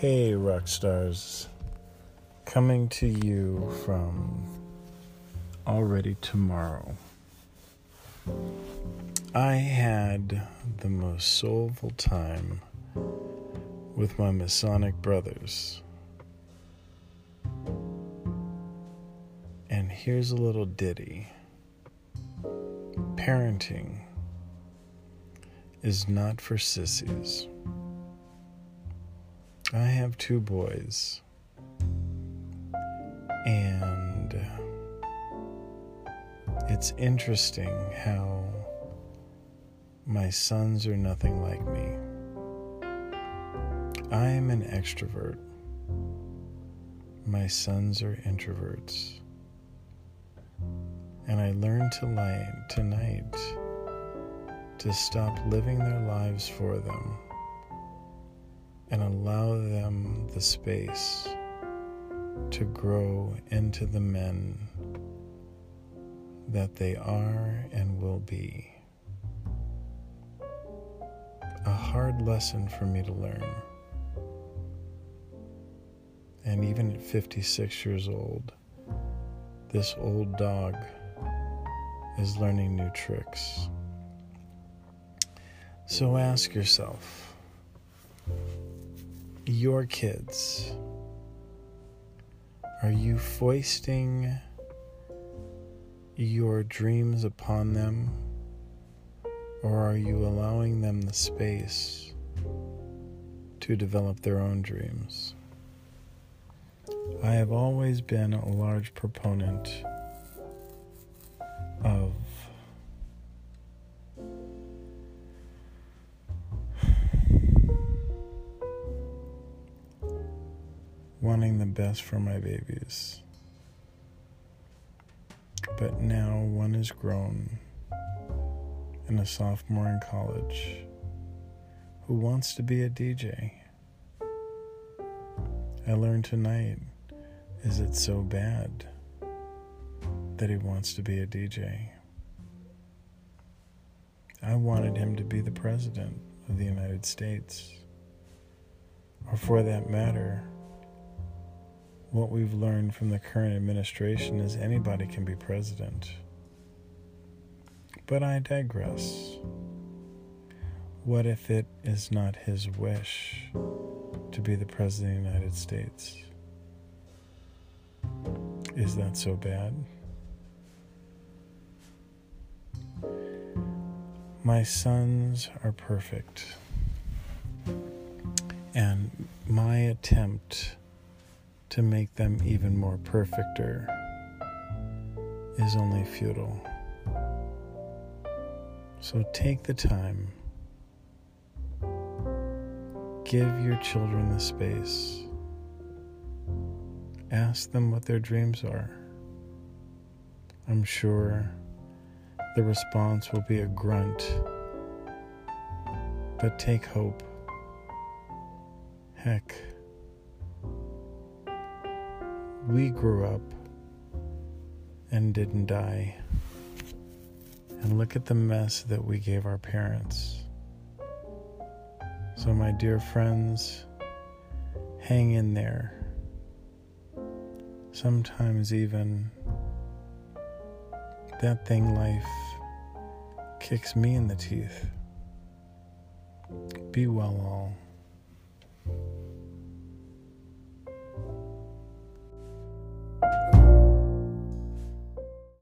Hey, rock stars. Coming to you from already tomorrow. I had the most soulful time with my Masonic brothers. And here's a little ditty Parenting is not for sissies. I have two boys, and uh, it's interesting how my sons are nothing like me. I am an extrovert. My sons are introverts. And I learned to tonight to stop living their lives for them and allow them the space to grow into the men that they are and will be. A hard lesson for me to learn. And even at 56 years old, this old dog is learning new tricks. So ask yourself your kids, are you foisting your dreams upon them, or are you allowing them the space to develop their own dreams? I have always been a large proponent wanting the best for my babies. But now one is grown and a sophomore in college who wants to be a DJ. I learned tonight is it so bad that he wants to be a DJ? I wanted him to be the president of the United States. Or for that matter, what we've learned from the current administration is anybody can be president. But I digress. What if it is not his wish to be the President of the United States? Is that so bad? My sons are perfect. And my attempt to make them even more perfecter is only futile. So take the time. Give your children the space. Ask them what their dreams are. I'm sure the response will be a grunt, but take hope. Heck, we grew up and didn't die. And look at the mess that we gave our parents. So, my dear friends, hang in there. Sometimes, even that thing life kicks me in the teeth. Be well, all.